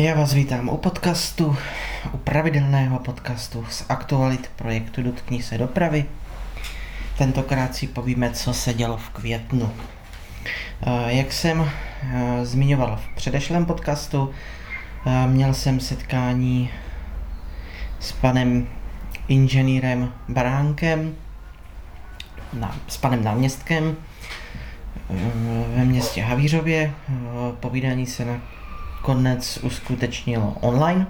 Já vás vítám u podcastu, u pravidelného podcastu z aktualit projektu Dotkni se dopravy. Tentokrát si povíme, co se dělo v květnu. Eh, jak jsem eh, zmiňoval v předešlém podcastu, eh, měl jsem setkání s panem inženýrem Baránkem, s panem náměstkem ve městě Havířově. Povídání se na konec uskutečnilo online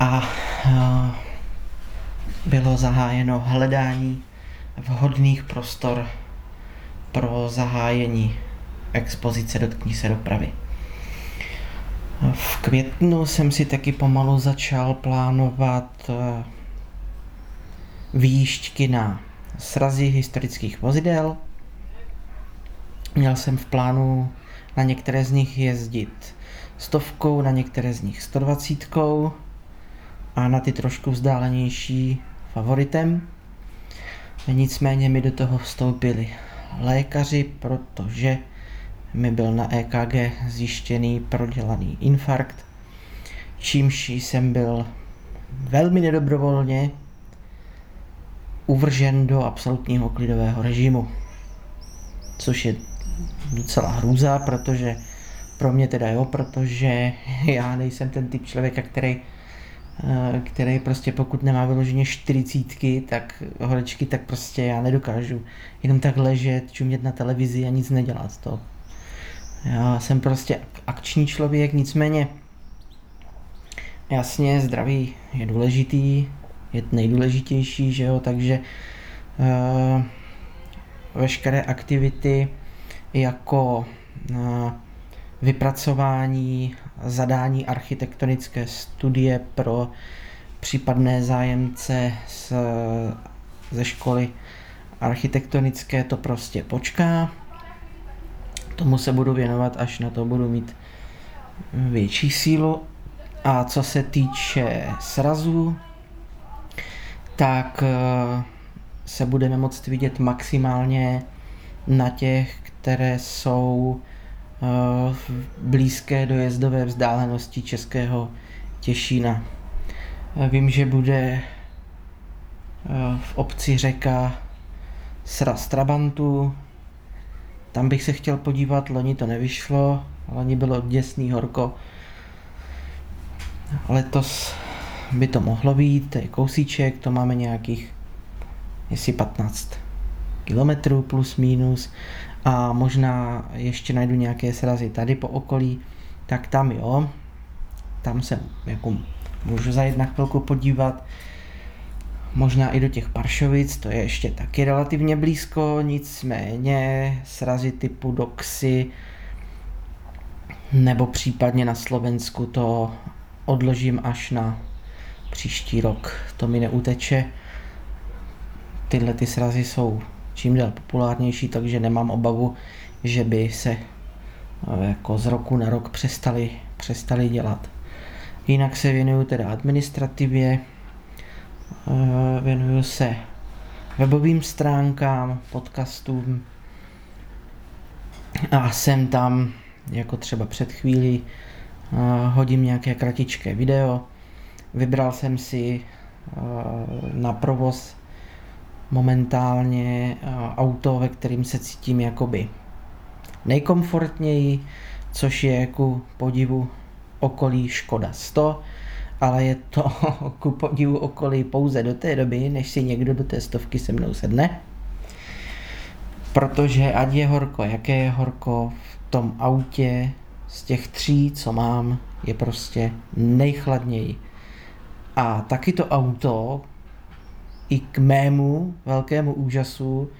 a bylo zahájeno hledání vhodných prostor pro zahájení expozice Dotkní se dopravy. V květnu jsem si taky pomalu začal plánovat výjížďky na srazy historických vozidel. Měl jsem v plánu na některé z nich jezdit stovkou, na některé z nich 120 a na ty trošku vzdálenější favoritem. Nicméně mi do toho vstoupili lékaři, protože mi byl na EKG zjištěný prodělaný infarkt, čímž jsem byl velmi nedobrovolně uvržen do absolutního klidového režimu, což je docela hrůza, protože pro mě teda jo, protože já nejsem ten typ člověka, který eh, který prostě pokud nemá vyloženě čtyřicítky, tak horečky, tak prostě já nedokážu jenom tak ležet, čumět na televizi a nic nedělat. To. Já jsem prostě akční člověk, nicméně jasně zdraví je důležitý, je nejdůležitější, že jo, takže uh, veškeré aktivity jako uh, vypracování, zadání architektonické studie pro případné zájemce z, ze školy architektonické to prostě počká. Tomu se budu věnovat, až na to budu mít větší sílu. A co se týče srazu, tak eh, se budeme moct vidět maximálně na těch, které jsou eh, v blízké dojezdové vzdálenosti Českého Těšína. Eh, vím, že bude v obci řeka sraz Trabantu, tam bych se chtěl podívat, loni to nevyšlo, loni bylo děsný horko. Letos by to mohlo být, to je kousíček, to máme nějakých, jestli 15 kilometrů plus minus a možná ještě najdu nějaké srazy tady po okolí, tak tam jo, tam se jako můžu zajet na chvilku podívat, možná i do těch Paršovic, to je ještě taky relativně blízko, nicméně srazy typu Doxy nebo případně na Slovensku to odložím až na příští rok. To mi neuteče. Tyhle ty srazy jsou čím dál populárnější, takže nemám obavu, že by se eh, jako z roku na rok přestali, přestali dělat. Jinak se věnuju teda administrativě, eh, věnuju se webovým stránkám, podcastům a jsem tam, jako třeba před chvíli, eh, hodím nějaké kratičké video, Vybral jsem si na provoz momentálně eh, auto, ve kterým se cítím jakoby nejkomfortněji, což je ku podivu okolí Škoda 100, ale je to ku podivu okolí pouze do té doby, než si někdo do té stovky se mnou sedne. Protože ať je horko, jaké je horko, v tom autě z těch tří, co mám, je prostě nejchladněji. A taky to auto i k mému velkému úžasu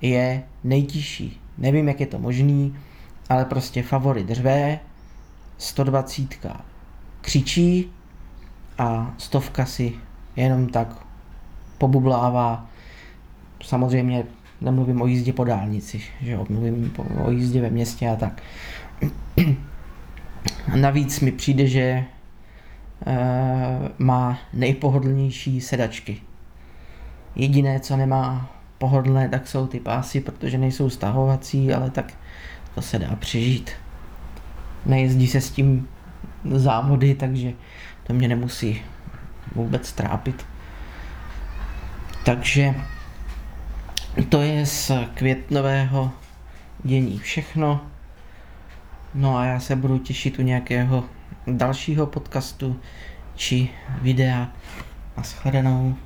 je nejtižší. Nevím, jak je to možný, ale prostě favorit řve, 120 křičí a stovka si jenom tak pobublává. Samozřejmě nemluvím o jízdě po dálnici, že jo, mluvím o jízdě ve městě a tak. Navíc mi přijde, že Eh, má nejpohodlnější sedačky. Jediné, co nemá pohodlné, tak jsou ty pásy, protože nejsou stahovací, ale tak to se dá přežít. Nejezdí se s tím závody, takže to mě nemusí vůbec trápit. Takže to je z květnového dění všechno. No a já se budu těšit u nějakého dalšího podcastu či videa. Naschledanou.